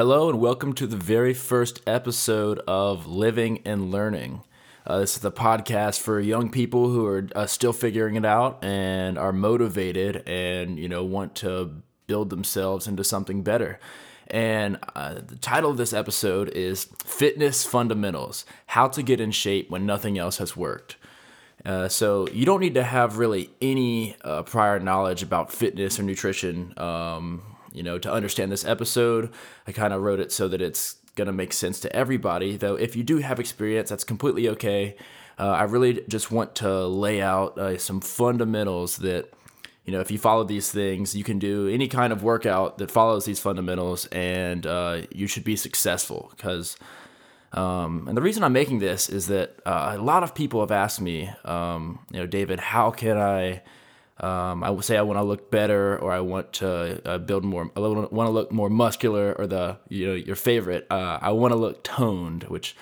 Hello, and welcome to the very first episode of Living and Learning. Uh, this is the podcast for young people who are uh, still figuring it out and are motivated and you know want to build themselves into something better. And uh, the title of this episode is Fitness Fundamentals How to Get in Shape When Nothing Else Has Worked. Uh, so, you don't need to have really any uh, prior knowledge about fitness or nutrition um, you know, to understand this episode. I kind of wrote it so that it's going to make sense to everybody, though if you do have experience, that's completely okay. Uh, I really just want to lay out uh, some fundamentals that, you know, if you follow these things, you can do any kind of workout that follows these fundamentals and uh, you should be successful. Because, um, and the reason I'm making this is that uh, a lot of people have asked me, um, you know, David, how can I um, I would say I want to look better, or I want to uh, build more. I want to look more muscular, or the you know your favorite. Uh, I want to look toned, which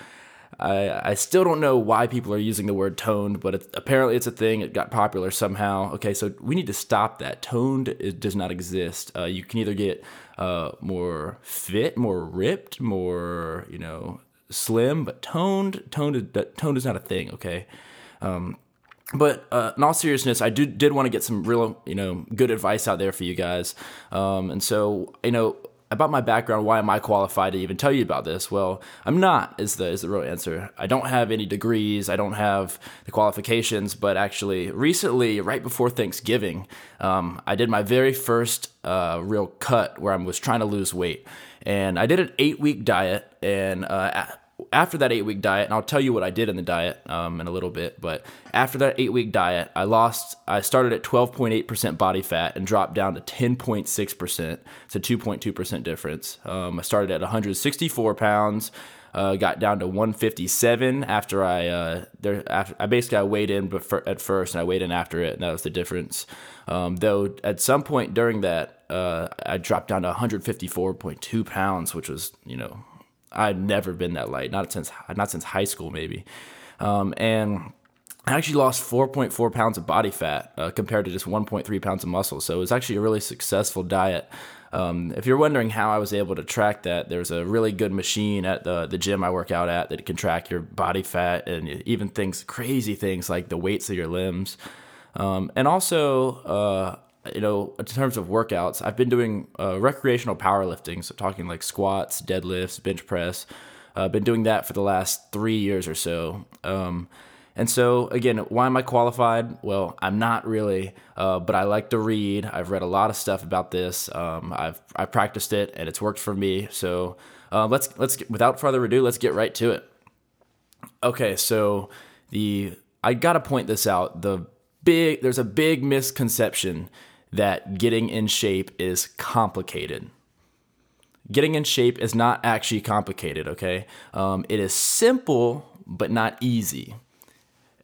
I I still don't know why people are using the word toned, but it's, apparently it's a thing. It got popular somehow. Okay, so we need to stop that. Toned it does not exist. Uh, you can either get uh, more fit, more ripped, more you know slim, but toned toned toned is not a thing. Okay. Um, but uh, in all seriousness, I do, did want to get some real, you know, good advice out there for you guys. Um, and so, you know, about my background, why am I qualified to even tell you about this? Well, I'm not. Is the is the real answer? I don't have any degrees. I don't have the qualifications. But actually, recently, right before Thanksgiving, um, I did my very first uh, real cut where I was trying to lose weight, and I did an eight week diet. And uh, after that eight week diet, and I'll tell you what I did in the diet um, in a little bit, but after that eight week diet, I lost, I started at 12.8% body fat and dropped down to 10.6%. It's a 2.2% difference. Um, I started at 164 pounds. Uh, got down to 157 after I uh, there after I basically I weighed in before, at first and I weighed in after it and that was the difference. Um, though at some point during that uh, I dropped down to 154.2 pounds, which was you know I'd never been that light, not since not since high school maybe, um, and I actually lost 4.4 pounds of body fat uh, compared to just 1.3 pounds of muscle. So it was actually a really successful diet. Um, if you're wondering how I was able to track that, there's a really good machine at the the gym I work out at that can track your body fat and even things crazy things like the weights of your limbs. Um, and also, uh, you know, in terms of workouts, I've been doing uh, recreational powerlifting, so talking like squats, deadlifts, bench press. I've uh, been doing that for the last three years or so. Um, and so, again, why am I qualified? Well, I'm not really, uh, but I like to read. I've read a lot of stuff about this. Um, I've I practiced it, and it's worked for me. So uh, let's let's get, without further ado, let's get right to it. Okay, so the I gotta point this out. The big there's a big misconception that getting in shape is complicated. Getting in shape is not actually complicated, okay? Um, it is simple, but not easy.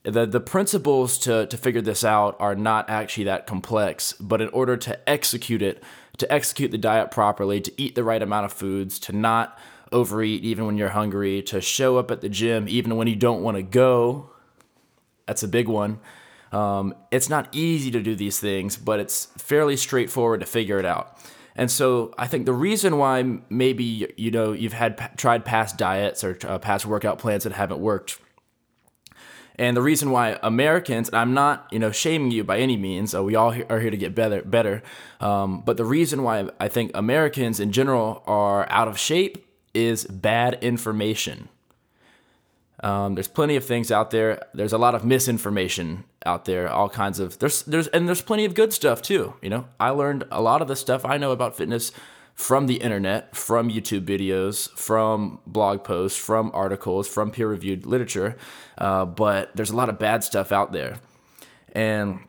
The, the principles to, to figure this out are not actually that complex, but in order to execute it, to execute the diet properly, to eat the right amount of foods, to not overeat even when you're hungry, to show up at the gym even when you don't want to go, that's a big one um, it's not easy to do these things, but it's fairly straightforward to figure it out. And so I think the reason why maybe you know you've had tried past diets or uh, past workout plans that haven't worked, and the reason why Americans, and I'm not you know shaming you by any means, uh, we all are here to get better, better. Um, but the reason why I think Americans in general are out of shape is bad information. Um, there's plenty of things out there. There's a lot of misinformation out there. All kinds of there's there's and there's plenty of good stuff too. You know, I learned a lot of the stuff I know about fitness from the internet, from YouTube videos, from blog posts, from articles, from peer-reviewed literature. Uh, but there's a lot of bad stuff out there, and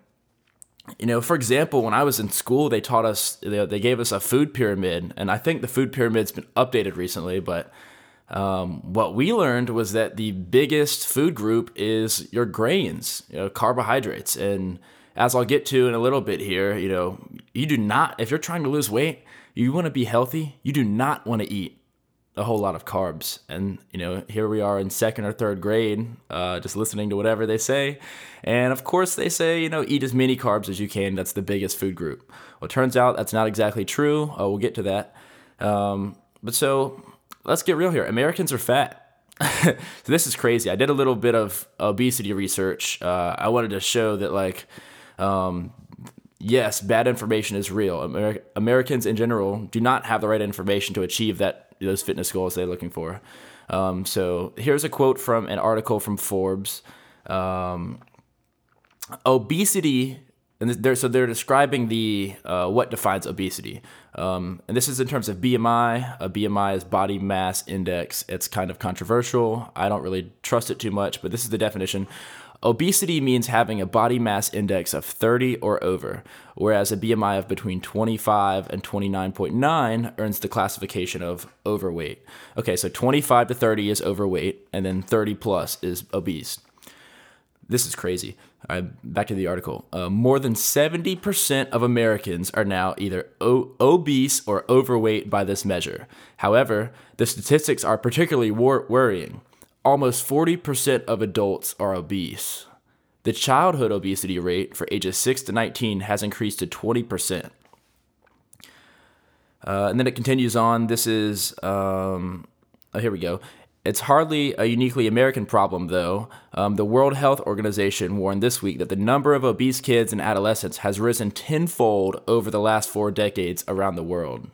you know, for example, when I was in school, they taught us they, they gave us a food pyramid, and I think the food pyramid's been updated recently, but um, what we learned was that the biggest food group is your grains, you know, carbohydrates. And as I'll get to in a little bit here, you know, you do not, if you're trying to lose weight, you want to be healthy, you do not want to eat a whole lot of carbs. And, you know, here we are in second or third grade, uh, just listening to whatever they say. And of course, they say, you know, eat as many carbs as you can. That's the biggest food group. Well, turns out that's not exactly true. Uh, we'll get to that. Um, but so let's get real here. Americans are fat. so this is crazy. I did a little bit of obesity research. Uh, I wanted to show that, like, um, yes, bad information is real. Amer- Americans in general do not have the right information to achieve that those fitness goals they're looking for. Um, so here's a quote from an article from Forbes. Um, obesity and they're, so they're describing the uh, what defines obesity, um, and this is in terms of BMI. A BMI is body mass index. It's kind of controversial. I don't really trust it too much, but this is the definition. Obesity means having a body mass index of 30 or over, whereas a BMI of between 25 and 29.9 earns the classification of overweight. Okay, so 25 to 30 is overweight, and then 30 plus is obese. This is crazy. back to the article. Uh, more than 70% of Americans are now either o- obese or overweight by this measure. However, the statistics are particularly wor- worrying. Almost 40% of adults are obese. The childhood obesity rate for ages 6 to 19 has increased to 20%. Uh, and then it continues on. This is, um, oh, here we go. It's hardly a uniquely American problem, though. Um, the World Health Organization warned this week that the number of obese kids and adolescents has risen tenfold over the last four decades around the world.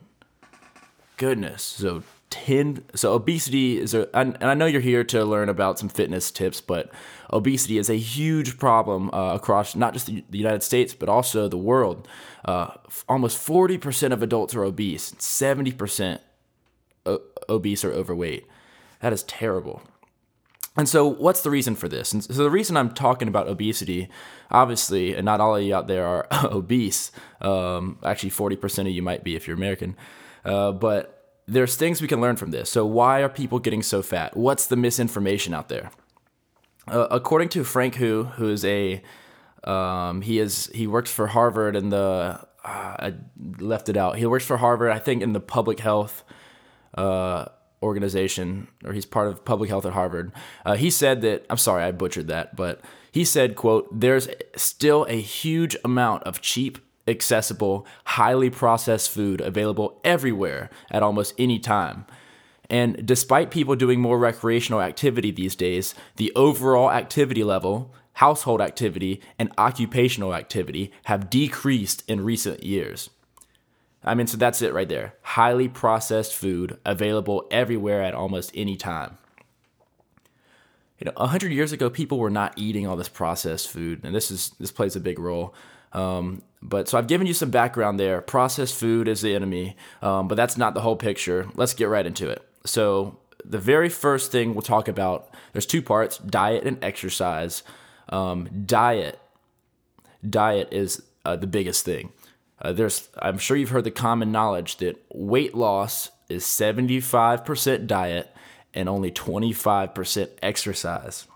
Goodness, so ten. So obesity is a, and I know you're here to learn about some fitness tips, but obesity is a huge problem uh, across not just the, the, United States but also the world. Uh, almost forty percent of adults are obese. Seventy percent obese or overweight. That is terrible. And so, what's the reason for this? And so, the reason I'm talking about obesity, obviously, and not all of you out there are obese. Um, actually, 40% of you might be if you're American. Uh, but there's things we can learn from this. So, why are people getting so fat? What's the misinformation out there? Uh, according to Frank Hu, who is a um, he is he works for Harvard in the uh, I left it out. He works for Harvard, I think, in the public health uh, organization, or he's part of public health at Harvard. Uh, he said that I'm sorry, I butchered that, but he said, "quote There's still a huge amount of cheap." Accessible, highly processed food available everywhere at almost any time. And despite people doing more recreational activity these days, the overall activity level, household activity, and occupational activity have decreased in recent years. I mean, so that's it right there. Highly processed food available everywhere at almost any time. You know, 100 years ago, people were not eating all this processed food, and this is this plays a big role. Um, but so I've given you some background there. Processed food is the enemy, um, but that's not the whole picture. Let's get right into it. So the very first thing we'll talk about, there's two parts: diet and exercise. Um, diet, diet is uh, the biggest thing. Uh, there's, I'm sure you've heard the common knowledge that weight loss is 75% diet and only 25% exercise.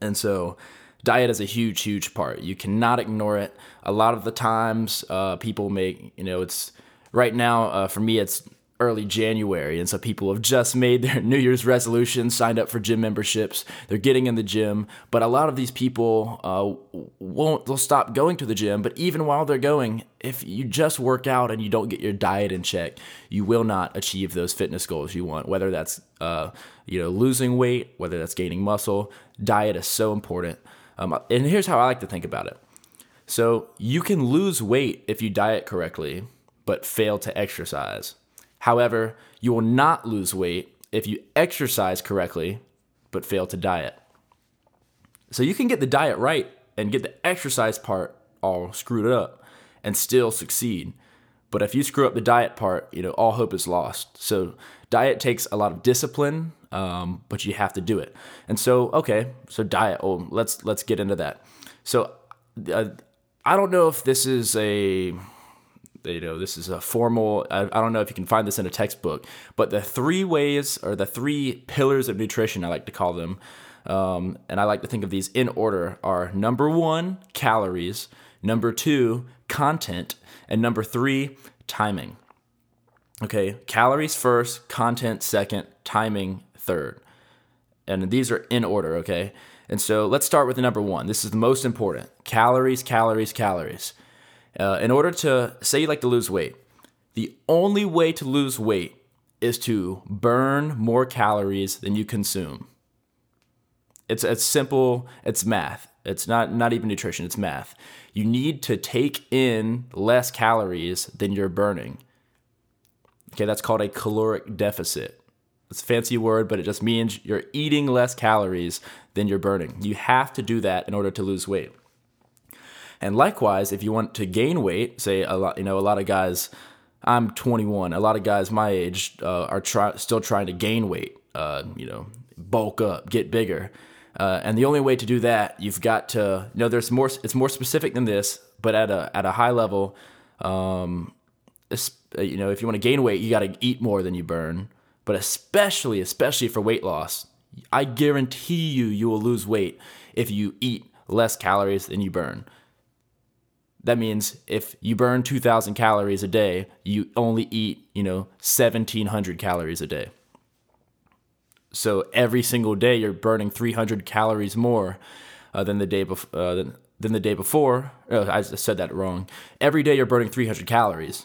And so, diet is a huge, huge part. You cannot ignore it. A lot of the times, uh, people make, you know, it's right now, uh, for me, it's early January, and so people have just made their New Year's resolutions, signed up for gym memberships. They're getting in the gym, but a lot of these people uh, won't. They'll stop going to the gym. But even while they're going, if you just work out and you don't get your diet in check, you will not achieve those fitness goals you want. Whether that's uh, you know losing weight, whether that's gaining muscle, diet is so important. Um, and here's how I like to think about it. So you can lose weight if you diet correctly, but fail to exercise. However, you will not lose weight if you exercise correctly but fail to diet. So you can get the diet right and get the exercise part all screwed up and still succeed. But if you screw up the diet part, you know, all hope is lost. So diet takes a lot of discipline, um, but you have to do it. And so, okay, so diet. Oh, let's let's get into that. So, uh, I don't know if this is a you know this is a formal I, I, don't know if you can find this in a textbook but the three ways or the three pillars of nutrition i like to call them um, and i like to think of these in order are number one calories number two content and number three timing. Okay calories first content second timing third. And these are in order okay? And so let's start with the number one. This is the most important. Calories calories calories uh, in order to say you like to lose weight, the only way to lose weight is to burn more calories than you consume. It's it's simple, it's math. It's not not even nutrition, it's math. You need to take in less calories than you're burning. Okay, that's called a caloric deficit. It's a fancy word, but it just means you're eating less calories than you're burning. You have to do that in order to lose weight. And likewise, if you want to gain weight, say a lot, you know, a lot of guys. I'm 21. A lot of guys my age uh, are try, still trying to gain weight. Uh, you know, bulk up, get bigger. Uh, and the only way to do that, you've got to. You know, there's more. It's more specific than this, but at a at a high level, um, you know, if you want to gain weight, you got to eat more than you burn. But especially, especially for weight loss, I guarantee you, you will lose weight if you eat less calories than you burn. That means if you burn 2,000 calories a day, you only eat, you know, 1,700 calories a day. So every single day, you're burning 300 calories more uh, than the day before. Uh, than, than the day before. Oh, I said that wrong. Every day, you're burning 300 calories,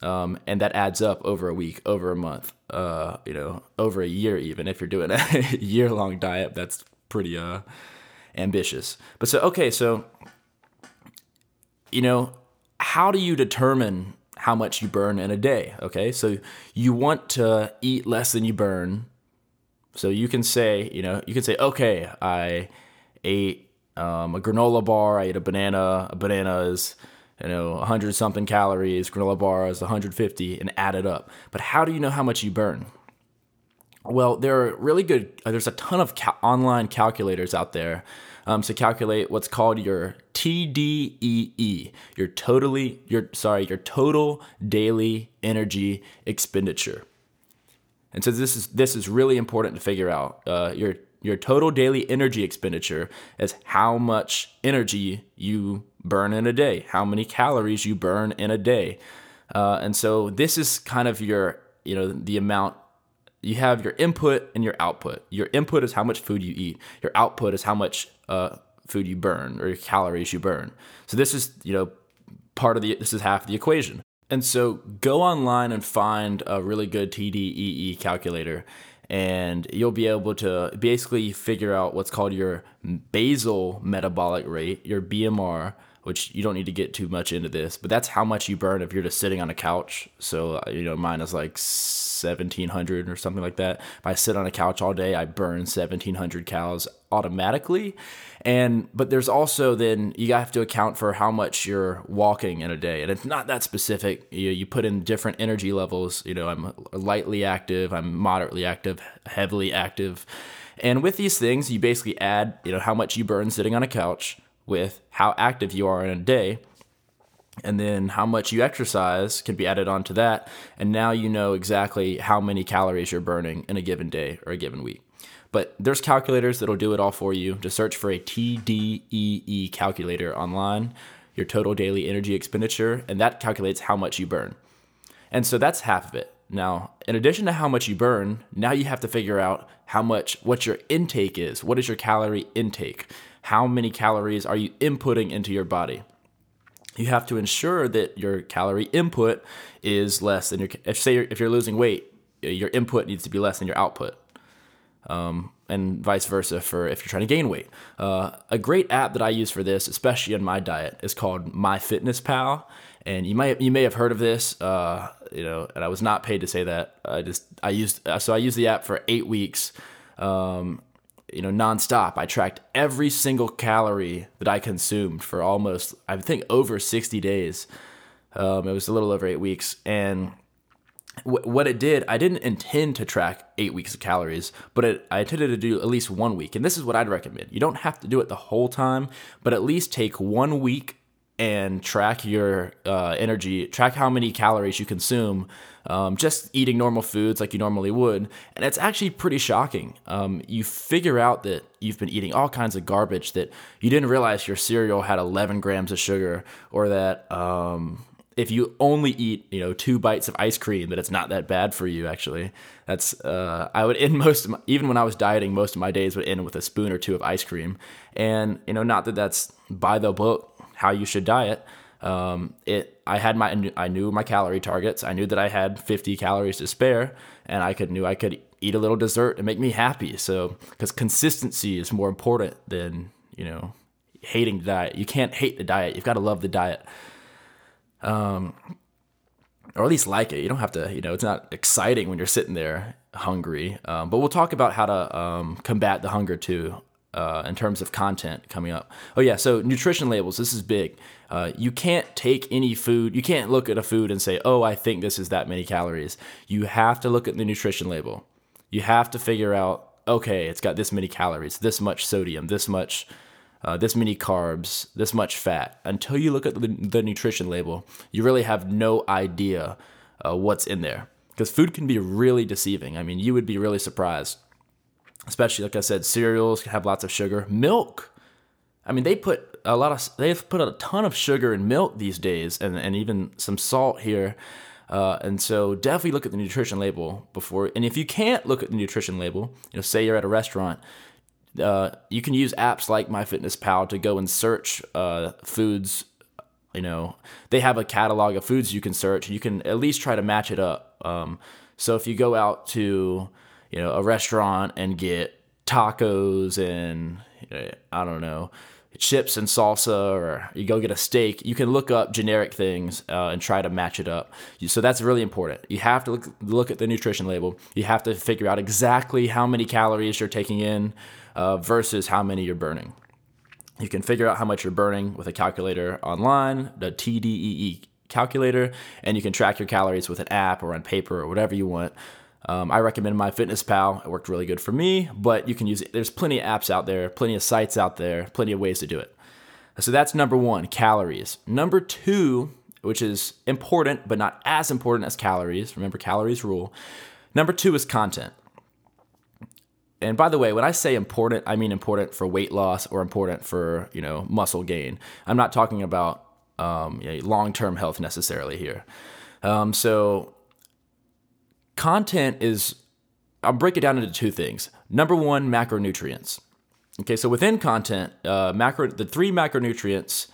um, and that adds up over a week, over a month, uh, you know, over a year. Even if you're doing a year-long diet, that's pretty uh, ambitious. But so okay, so you know, how do you determine how much you burn in a day? Okay, so you want to eat less than you burn. So you can say, you know, you can say, okay, I ate um, a granola bar, I ate a banana. A banana is, you know, 100 something calories, granola bar is 150, and add it up. But how do you know how much you burn? Well, there are really good, there's a ton of online calculators out there um, to calculate what's called your TDEE, your totally your sorry, your total daily energy expenditure. And so this is this is really important to figure out. Uh, your your total daily energy expenditure is how much energy you burn in a day, how many calories you burn in a day. Uh, and so this is kind of your you know the amount you have your input and your output. Your input is how much food you eat. Your output is how much uh, food you burn or calories you burn. So this is you know part of the this is half of the equation. And so go online and find a really good TDEE calculator and you'll be able to basically figure out what's called your basal metabolic rate, your BMR, which you don't need to get too much into this, but that's how much you burn if you're just sitting on a couch. So, you know, mine is like 1700 or something like that. If I sit on a couch all day, I burn 1700 calories automatically. And but there's also then you have to account for how much you're walking in a day, and it's not that specific. You you put in different energy levels. You know, I'm lightly active, I'm moderately active, heavily active, and with these things, you basically add you know how much you burn sitting on a couch with how active you are in a day. And then how much you exercise can be added onto that. And now you know exactly how many calories you're burning in a given day or a given week but there's calculators that'll do it all for you. Just search for a tdee calculator online your total daily energy expenditure and that calculates how much you burn. And so that's half of it. Now in addition to how much you burn now you have to figure out how much what your intake is. What is your calorie intake? How many calories are you inputting into your body? You have to ensure that your calorie input is less than your if say you're, if you're losing weight your input needs to be less than your output um, and vice versa for if you're trying to gain weight uh, a great app that i use for this especially in my diet is called myfitnesspal and you might you may have heard of this uh, you know and i was not paid to say that i just i used so i used the app for eight weeks um, you know, nonstop. I tracked every single calorie that I consumed for almost, I think, over 60 days. Um, it was a little over eight weeks. And what it did, I didn't intend to track eight weeks of calories, but it, I intended to do at least one week. And this is what I'd recommend. You don't have to do it the whole time, but at least take one week and track your uh, energy, track how many calories you consume, um, just eating normal foods like you normally would. And it's actually pretty shocking. Um, you figure out that you've been eating all kinds of garbage that you didn't realize your cereal had 11 grams of sugar, or that um, if you only eat you know two bites of ice cream, that it's not that bad for you. Actually, that's uh, I would end most of my, even when I was dieting, most of my days would end with a spoon or two of ice cream. And you know, not that that's by the book how you should diet. Um, it I had my I knew my calorie targets. I knew that I had 50 calories to spare, and I could knew I could eat a little dessert and make me happy. So because consistency is more important than you know hating the diet. You can't hate the diet. You've got to love the diet. Um, or at least like it. You don't have to, you know, it's not exciting when you're sitting there hungry. Um, but we'll talk about how to um, combat the hunger too uh, in terms of content coming up. Oh, yeah. So, nutrition labels, this is big. Uh, you can't take any food, you can't look at a food and say, oh, I think this is that many calories. You have to look at the nutrition label. You have to figure out, okay, it's got this many calories, this much sodium, this much. Uh, this many carbs, this much fat. Until you look at the, the nutrition label, you really have no idea uh, what's in there. Because food can be really deceiving. I mean, you would be really surprised especially like I said, cereals have lots of sugar. Milk, I mean, they put a lot of they've put a ton of sugar in milk these days, and and even some salt here. Uh, and so definitely look at the nutrition label before. And if you can't look at the nutrition label, you know, say you're at a restaurant, uh, you can use apps like MyFitnessPal to go and search uh, foods. You know, they have a catalog of foods you can search. You can at least try to match it up. Um, so if you go out to you know, a restaurant and get tacos and I don't know, chips and salsa, or you go get a steak, you can look up generic things uh, and try to match it up. So that's really important. You have to look, look at the nutrition label. You have to figure out exactly how many calories you're taking in uh, versus how many you're burning. You can figure out how much you're burning with a calculator online, the TDEE calculator, and you can track your calories with an app or on paper or whatever you want. Um, I recommend MyFitnessPal. It worked really good for me, but you can use it. There's plenty of apps out there, plenty of sites out there, plenty of ways to do it. So that's number one, calories. Number two, which is important, but not as important as calories. Remember, calories rule. Number two is content. And by the way, when I say important, I mean important for weight loss or important for you know muscle gain. I'm not talking about um, long-term health necessarily here. Um, so content is, I'll break it down into two things. Number one, macronutrients. Okay, so within content, uh, macro, the three macronutrients.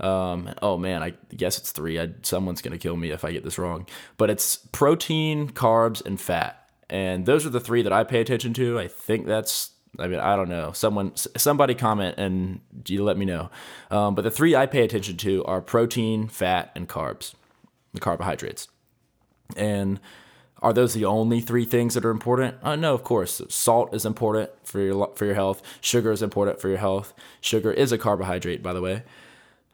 Um, oh man, I guess it's three. I, someone's gonna kill me if I get this wrong. But it's protein, carbs, and fat, and those are the three that I pay attention to. I think that's. I mean, I don't know. Someone, somebody comment and you let me know. Um, but the three I pay attention to are protein, fat, and carbs, the carbohydrates. And are those the only three things that are important? Uh, no, of course. Salt is important for your for your health. Sugar is important for your health. Sugar is a carbohydrate, by the way.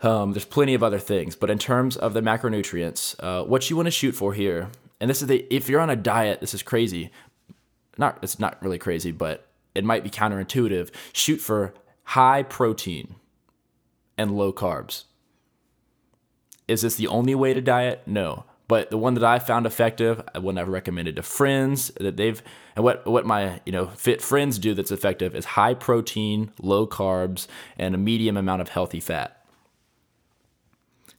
Um, there's plenty of other things, but in terms of the macronutrients, uh, what you want to shoot for here, and this is the if you're on a diet, this is crazy. Not it's not really crazy, but it might be counterintuitive. Shoot for high protein and low carbs. Is this the only way to diet? No. But the one that I found effective, one I've recommended to friends that they've, and what what my you know fit friends do that's effective is high protein, low carbs, and a medium amount of healthy fat.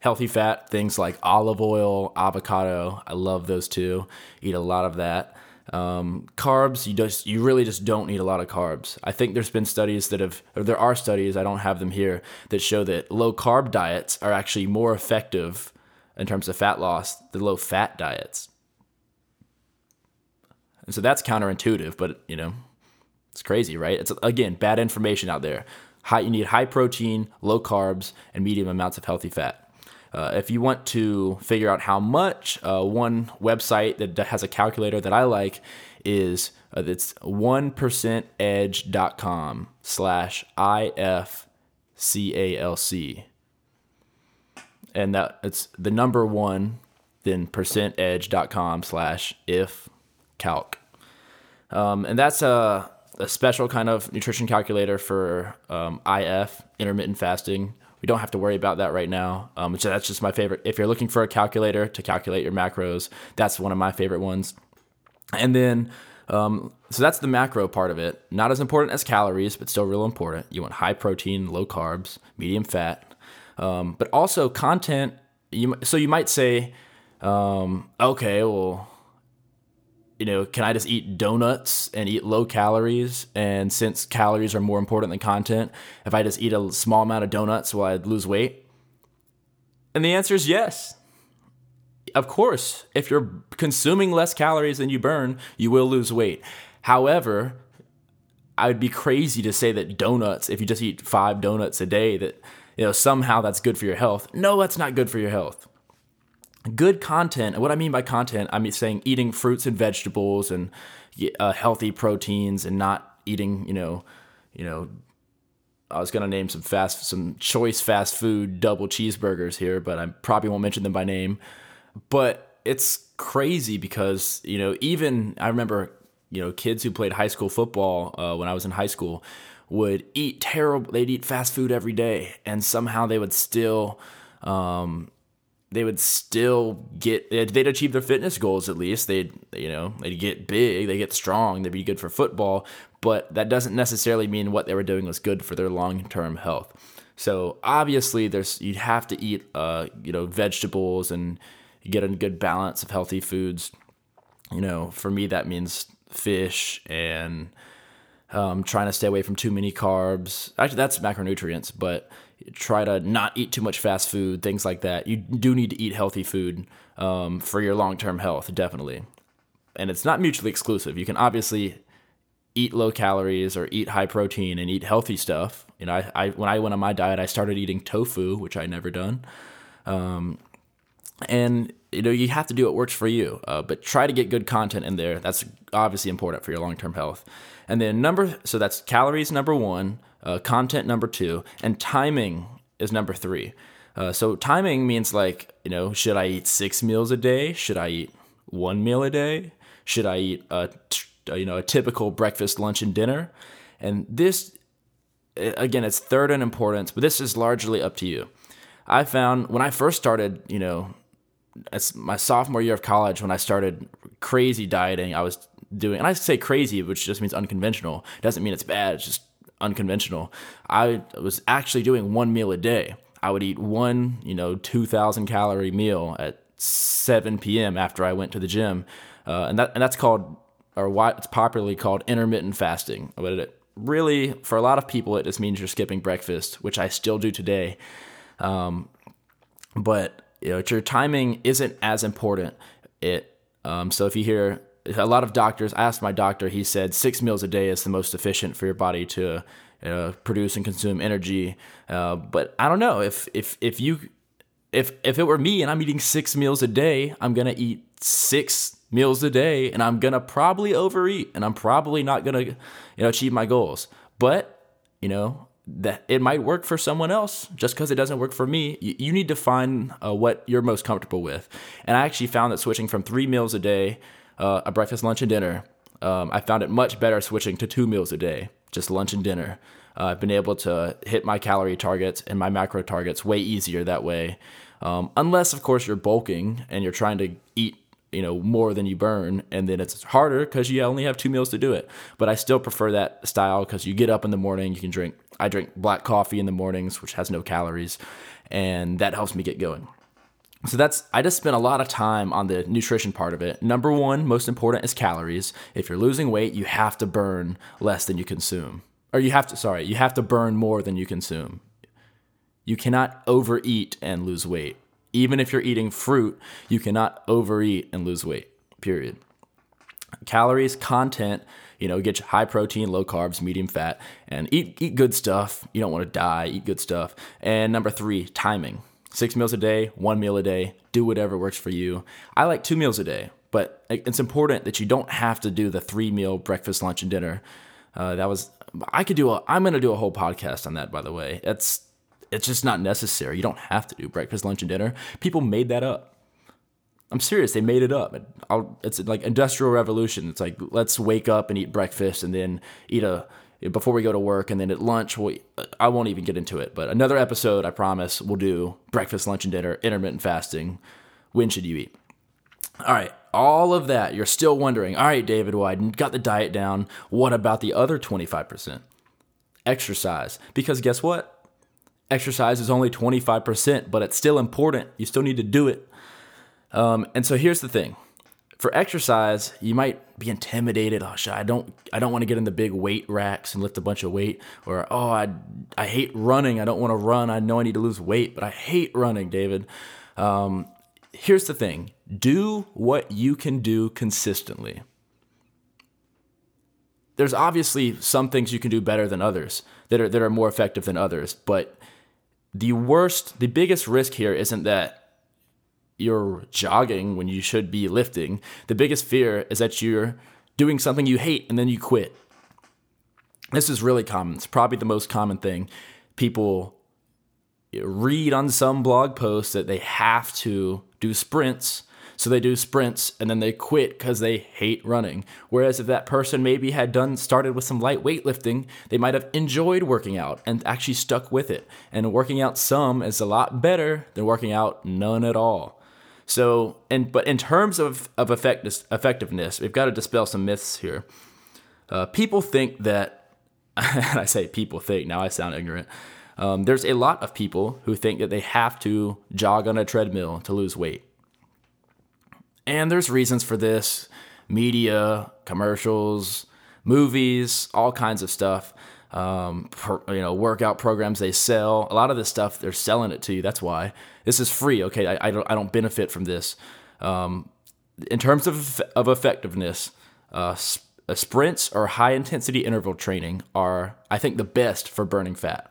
Healthy fat, things like olive oil, avocado. I love those two. Eat a lot of that. Um, carbs, you just you really just don't need a lot of carbs. I think there's been studies that have, or there are studies, I don't have them here, that show that low carb diets are actually more effective in terms of fat loss, the low fat diets. And so that's counterintuitive, but you know, it's crazy, right? It's again bad information out there. High, you need high protein, low carbs, and medium amounts of healthy fat. Uh, if you want to figure out how much, uh, one website that has a calculator that I like is uh, it's 1%edge.com slash IFCALC and that it's the number one, then percentedge.com slash if calc. Um, and that's a, a special kind of nutrition calculator for um, IF, intermittent fasting. We don't have to worry about that right now. Um, so that's just my favorite. If you're looking for a calculator to calculate your macros, that's one of my favorite ones. And then, um, so that's the macro part of it. Not as important as calories, but still real important. You want high protein, low carbs, medium fat, um, but also content. You so you might say, um, okay, well, you know, can I just eat donuts and eat low calories? And since calories are more important than content, if I just eat a small amount of donuts, will I lose weight? And the answer is yes. Of course, if you're consuming less calories than you burn, you will lose weight. However, I would be crazy to say that donuts, if you just eat five donuts a day, that you know somehow that's good for your health. No, that's not good for your health. Good content, and what I mean by content, I'm saying eating fruits and vegetables and uh, healthy proteins, and not eating, you know, you know, I was gonna name some fast, some choice fast food double cheeseburgers here, but I probably won't mention them by name. But it's crazy because you know, even I remember you know kids who played high school football uh, when I was in high school would eat terrible. They'd eat fast food every day, and somehow they would still. Um, they would still get they'd achieve their fitness goals at least. They'd you know they'd get big they get strong they'd be good for football but that doesn't necessarily mean what they were doing was good for their long-term health. So obviously there's you'd have to eat uh, you know vegetables and get a good balance of healthy foods. You know for me that means fish and um, trying to stay away from too many carbs. Actually, that's macronutrients, but try to not eat too much fast food, things like that. You do need to eat healthy food um, for your long term health, definitely. And it's not mutually exclusive. You can obviously eat low calories or eat high protein and eat healthy stuff. You know, I, I when I went on my diet, I started eating tofu, which I never done. Um, and you know you have to do what works for you uh, but try to get good content in there that's obviously important for your long-term health and then number so that's calories number one uh, content number two and timing is number three uh, so timing means like you know should i eat six meals a day should i eat one meal a day should i eat a you know a typical breakfast lunch and dinner and this again it's third in importance but this is largely up to you i found when i first started you know as my sophomore year of college when I started crazy dieting, I was doing, and I say crazy, which just means unconventional. It doesn't mean it's bad. It's just unconventional. I was actually doing one meal a day. I would eat one, you know, 2,000 calorie meal at 7 p.m. after I went to the gym. Uh, and that, and that's called, or what it's popularly called intermittent fasting. But it really, for a lot of people, it just means you're skipping breakfast, which I still do today. Um, but you know, your timing isn't as important. It um, so if you hear a lot of doctors, I asked my doctor, he said six meals a day is the most efficient for your body to uh, produce and consume energy. Uh, but I don't know if if if you if if it were me and I'm eating six meals a day, I'm gonna eat six meals a day, and I'm gonna probably overeat, and I'm probably not gonna you know achieve my goals. But you know, that it might work for someone else just because it doesn't work for me. You, you need to find uh, what you're most comfortable with. And I actually found that switching from three meals a day, uh, a breakfast, lunch, and dinner, um, I found it much better switching to two meals a day, just lunch and dinner. Uh, I've been able to hit my calorie targets and my macro targets way easier that way. Um, unless, of course, you're bulking and you're trying to eat you know more than you burn and then it's harder because you only have two meals to do it but i still prefer that style because you get up in the morning you can drink i drink black coffee in the mornings which has no calories and that helps me get going so that's i just spent a lot of time on the nutrition part of it number one most important is calories if you're losing weight you have to burn less than you consume or you have to sorry you have to burn more than you consume you cannot overeat and lose weight even if you're eating fruit, you cannot overeat and lose weight, period. Calories, content, you know, get high protein, low carbs, medium fat, and eat, eat good stuff. You don't want to die, eat good stuff. And number three, timing. Six meals a day, one meal a day, do whatever works for you. I like two meals a day, but it's important that you don't have to do the three meal breakfast, lunch, and dinner. Uh, that was, I could do a, I'm going to do a whole podcast on that, by the way. It's, it's just not necessary. You don't have to do breakfast, lunch, and dinner. People made that up. I'm serious. They made it up. it's like industrial revolution. It's like let's wake up and eat breakfast and then eat a before we go to work and then at lunch. We, I won't even get into it. But another episode, I promise, we'll do breakfast, lunch, and dinner, intermittent fasting. When should you eat? All right, all of that. You're still wondering. All right, David, well, I got the diet down. What about the other 25%? Exercise. Because guess what? exercise is only 25%, but it's still important. You still need to do it. Um, and so here's the thing for exercise, you might be intimidated. Oh, shit, I don't, I don't want to get in the big weight racks and lift a bunch of weight. Or oh, I, I hate running. I don't want to run. I know I need to lose weight, but I hate running, David. Um, here's the thing: do what you can do consistently. There's obviously some things you can do better than others that are that are more effective than others, but the worst, the biggest risk here isn't that you're jogging when you should be lifting. The biggest fear is that you're doing something you hate and then you quit. This is really common. It's probably the most common thing. People read on some blog post that they have to do sprints. So they do sprints and then they quit because they hate running. Whereas if that person maybe had done started with some light weightlifting, they might have enjoyed working out and actually stuck with it. And working out some is a lot better than working out none at all. So, and but in terms of of effectiveness, we've got to dispel some myths here. Uh, people think that, and I say people think now I sound ignorant. Um, there's a lot of people who think that they have to jog on a treadmill to lose weight, and there's reasons for this: media, commercials, movies, all kinds of stuff um, per, you know, workout programs they sell. A lot of this stuff they're selling it to you. That's why this is free. Okay, I, I don't I don't benefit from this. Um, in terms of of effectiveness, uh, uh, sprints or high intensity interval training are I think the best for burning fat.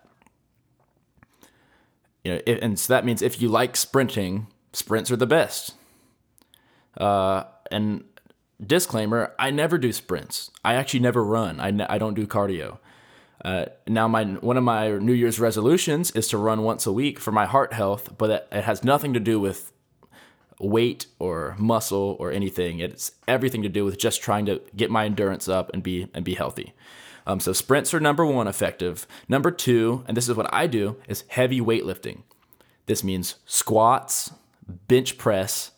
You know, and so that means if you like sprinting, sprints are the best. Uh, and disclaimer: I never do sprints. I actually never run. I don't do cardio. Uh, now, my one of my New Year's resolutions is to run once a week for my heart health, but it, has nothing to do with weight or muscle or anything. It's everything to do with just trying to get my endurance up and be and be healthy. Um, so sprints are number one effective. Number two, and this is what I do, is heavy weightlifting. This means squats, bench press,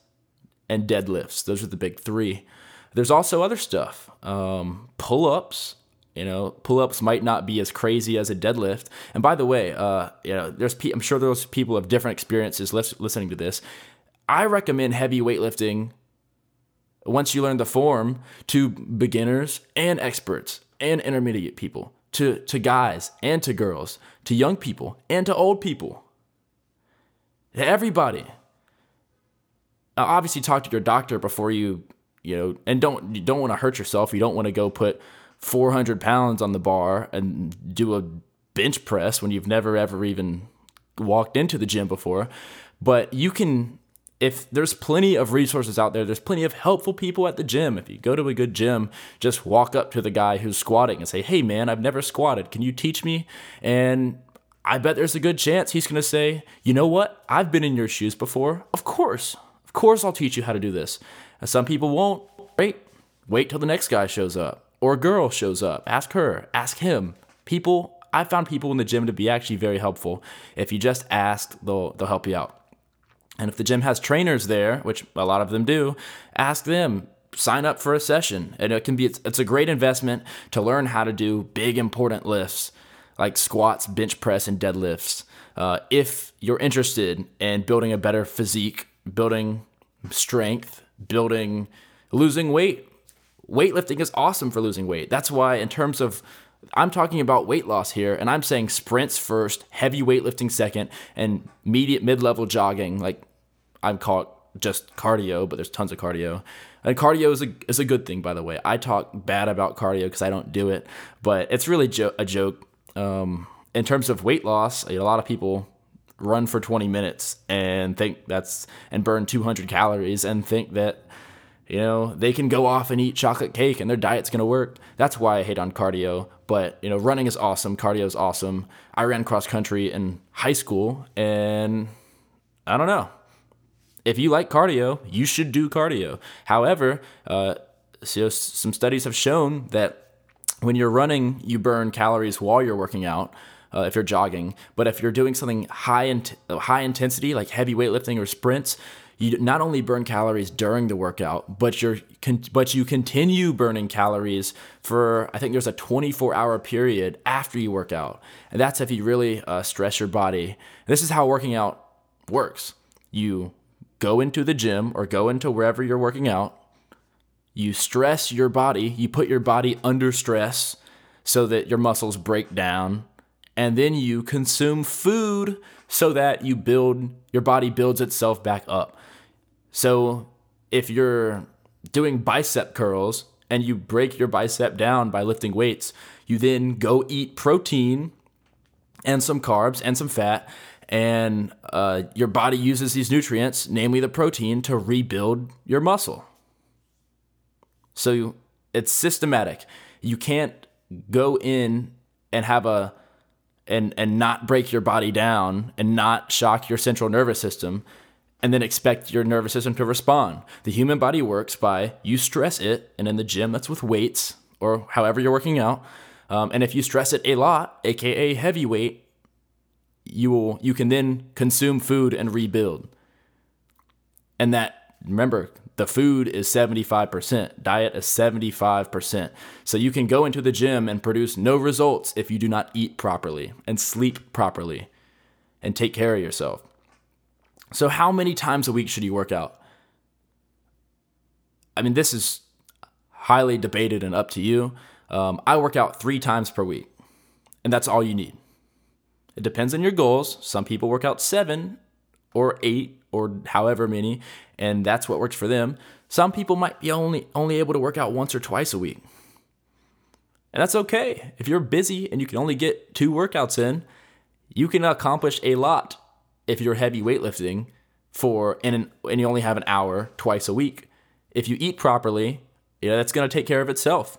and deadlifts. Those are the big three. There's also other stuff, um, pull ups you know, pull ups might not be as crazy as a deadlift. And by the way, uh, you know, there's pe- I'm sure those people have different experiences listening to this. I recommend heavy weightlifting once you learn the form to beginners and experts and intermediate people, to to guys and to girls, to young people and to old people. To everybody. Now, obviously, talk to your doctor before you, you know, and don't you don't want to hurt yourself. You don't want to go put 400 pounds on the bar and do a bench press when you've never ever even walked into the gym before. But you can, if there's plenty of resources out there, there's plenty of helpful people at the gym. If you go to a good gym, just walk up to the guy who's squatting and say, Hey man, I've never squatted. Can you teach me? And I bet there's a good chance he's going to say, You know what? I've been in your shoes before. Of course. Of course, I'll teach you how to do this. And some people won't. Wait, wait till the next guy shows up or a girl shows up, ask her, ask him. People, I found people in the gym to be actually very helpful. If you just ask, they'll they'll help you out. And if the gym has trainers there, which a lot of them do, ask them. Sign up for a session, and it can be it's, it's a great investment to learn how to do big important lifts like squats, bench press, and deadlifts. Uh, if you're interested in building a better physique, building strength, building losing weight, weightlifting is awesome for losing weight. That's why, in terms of, I'm talking about weight loss here, and I'm saying sprints first, heavy weightlifting second, and medium mid level jogging. Like I'm called just cardio, but there's tons of cardio. And cardio is a is a good thing, by the way. I talk bad about cardio because I don't do it, but it's really jo- a joke. Um, in terms of weight loss, a lot of people run for 20 minutes and think that's and burn 200 calories and think that you know, they can go off and eat chocolate cake and their diet's going to work. That's why I hate on cardio. But, you know, running is awesome. Cardio is awesome. I ran cross country in high school and I don't know. If you like cardio, you should do cardio. However, uh, so some studies have shown that when you're running, you burn calories while you're working out. Uh, if you're jogging, but if you're doing something high in high intensity like heavy weightlifting or sprints, you not only burn calories during the workout, but you're but you continue burning calories for I think there's a 24 hour period after you work out, and that's if you really uh, stress your body. And this is how working out works. You go into the gym or go into wherever you're working out, you stress your body, you put your body under stress so that your muscles break down, and then you consume food so that you build your body builds itself back up. So if you're doing bicep curls and you break your bicep down by lifting weights, you then go eat protein and some carbs and some fat, and uh, your body uses these nutrients, namely the protein, to rebuild your muscle. So it's systematic. You can't go in and have a and and not break your body down and not shock your central nervous system and then expect your nervous system to respond. The human body works by you stress it, and in the gym that's with weights or however you're working out. Um, and if you stress it a lot, aka heavy weight, you will you can then consume food and rebuild. And that remember the food is 75%, diet is 75%. So you can go into the gym and produce no results if you do not eat properly and sleep properly and take care of yourself. So, how many times a week should you work out? I mean, this is highly debated and up to you. Um, I work out three times per week, and that's all you need. It depends on your goals. Some people work out seven or eight or however many, and that's what works for them. Some people might be only only able to work out once or twice a week. And that's okay. If you're busy and you can only get two workouts in, you can accomplish a lot if you're heavy weightlifting for and and you only have an hour twice a week. If you eat properly, you know, that's going to take care of itself.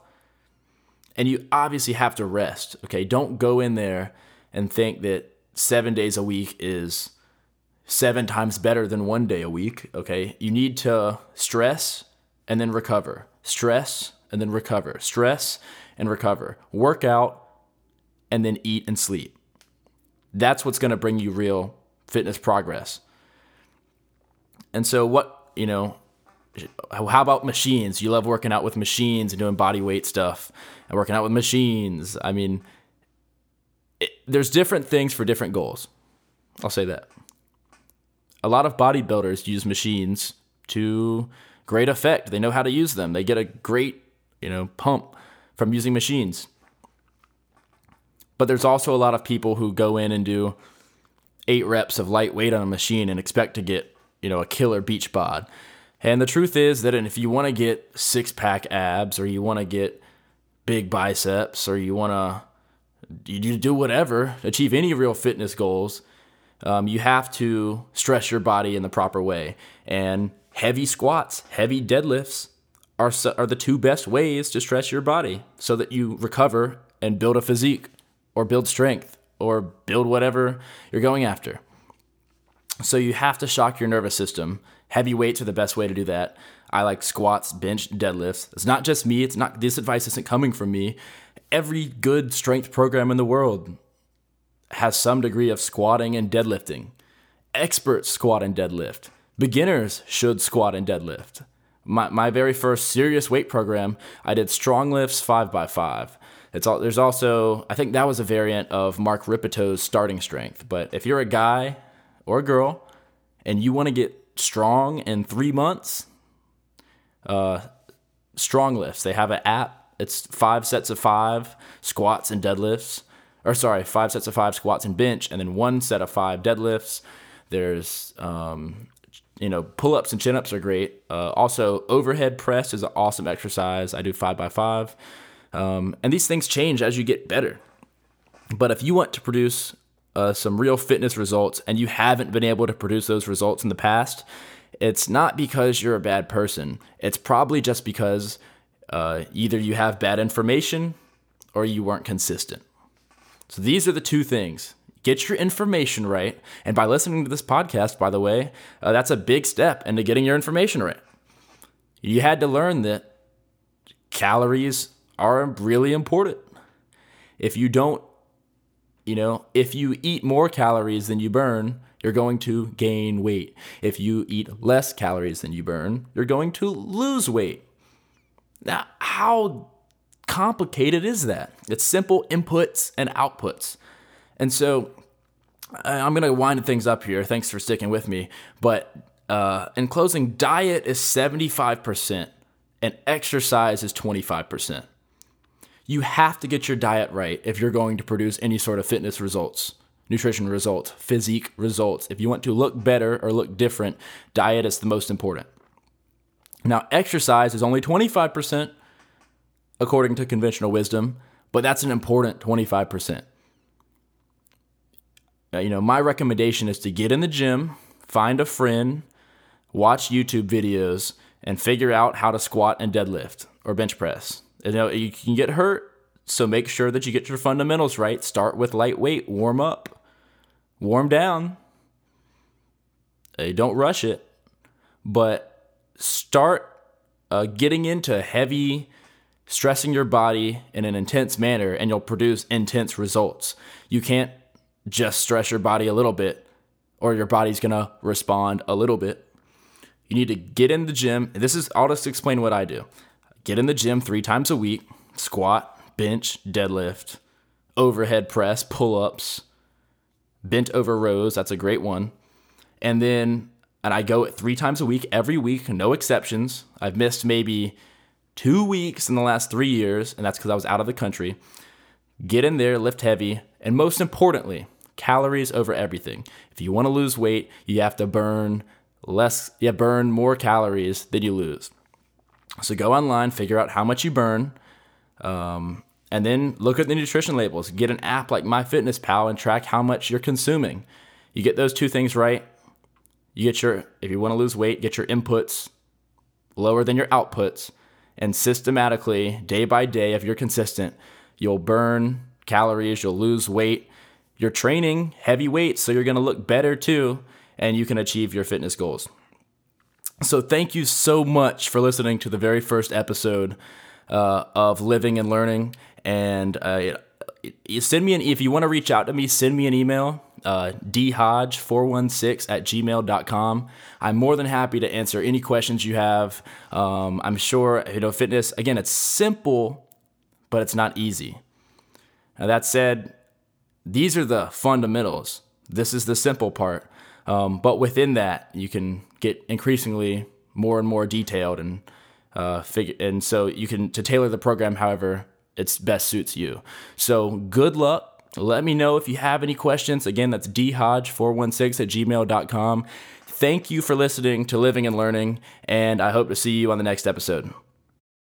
And you obviously have to rest. Okay, don't go in there and think that 7 days a week is seven times better than one day a week. Okay. You need to stress and then recover, stress and then recover, stress and recover, work out and then eat and sleep. That's what's going to bring you real fitness progress. And so, what, you know, how about machines? You love working out with machines and doing body weight stuff and working out with machines. I mean, it, there's different things for different goals. I'll say that a lot of bodybuilders use machines to great effect. They know how to use them. They get a great, you know, pump from using machines. But there's also a lot of people who go in and do eight reps of light weight on a machine and expect to get, you know, a killer beach bod. And the truth is that if you want to get six pack abs or you want to get big biceps or you want to you do whatever, achieve any real fitness goals, um, you have to stress your body in the proper way. And heavy squats, heavy deadlifts are, are the two best ways to stress your body so that you recover and build a physique or build strength or build whatever you're going after. So you have to shock your nervous system. Heavy weights are the best way to do that. I like squats, bench, deadlifts. It's not just me. It's not this advice isn't coming from me. Every good strength program in the world has some degree of squatting and deadlifting. Experts squat and deadlift. Beginners should squat and deadlift. My, my very first serious weight program, I did strong lifts 5 by 5 It's all, there's also, I think that was a variant of Mark Rippetoe's starting strength. But if you're a guy or a girl and you want to get strong in three months, uh, strong lifts, they have an app. It's five sets of five squats and deadlifts or sorry, five sets of five squats and bench, and then one set of five deadlifts. There's, um, you know, pull ups and chin ups are great. Uh, also, overhead press is an awesome exercise. I do five by five. Um, and these things change as you get better. But if you want to produce uh, some real fitness results and you haven't been able to produce those results in the past, it's not because you're a bad person. It's probably just because uh, either you have bad information or you weren't consistent. So these are the two things. Get your information right. And by listening to this podcast, by the way, uh, that's a big step into getting your information right. You had to learn that calories are really important. If you don't, you know, if you eat more calories than you burn, you're going to gain weight. If you eat less calories than you burn, you're going to lose weight. Now, how complicated is that? It's simple inputs and outputs. And so I'm going to wind things up here. Thanks for sticking with me. But uh, in closing, diet is 75% and exercise is 25%. You have to get your diet right if you're going to produce any sort of fitness results, nutrition results, physique results. If you want to look better or look different, diet is the most important. Now, exercise is only 25% according to conventional wisdom, but that's an important 25%. Now, you know, my recommendation is to get in the gym, find a friend, watch YouTube videos, and figure out how to squat and deadlift or bench press. You know, you can get hurt, so make sure that you get your fundamentals right. Start with lightweight, warm up, warm down. Hey, don't rush it, but start uh, getting into heavy, stressing your body in an intense manner, and you'll produce intense results. You can't just stress your body a little bit, or your body's gonna respond a little bit. You need to get in the gym. This is, I'll just explain what I do. Get in the gym three times a week squat, bench, deadlift, overhead press, pull ups, bent over rows. That's a great one. And then, and I go it three times a week, every week, no exceptions. I've missed maybe two weeks in the last three years, and that's because I was out of the country. Get in there, lift heavy, and most importantly, calories over everything. If you want to lose weight, you have to burn less, you burn more calories than you lose. So go online, figure out how much you burn, um, and then look at the nutrition labels. Get an app like MyFitnessPal and track how much you're consuming. You get those two things right. You get your, if you want to lose weight, get your inputs lower than your outputs. And systematically, day by day, if you're consistent, you'll burn calories, you'll lose weight. You're training heavy weights, so you're going to look better too and you can achieve your fitness goals. So, thank you so much for listening to the very first episode uh, of Living and Learning. And uh, send me an if you want to reach out to me, send me an email, uh, dhodge416 at gmail.com. I'm more than happy to answer any questions you have. Um, I'm sure, you know, fitness, again, it's simple, but it's not easy. Now, that said, these are the fundamentals. This is the simple part. Um, but within that, you can get increasingly more and more detailed and uh, figure, and so you can to tailor the program however it's best suits you. So good luck. Let me know if you have any questions. Again, that's dhodge416 at gmail.com. Thank you for listening to Living and Learning, and I hope to see you on the next episode.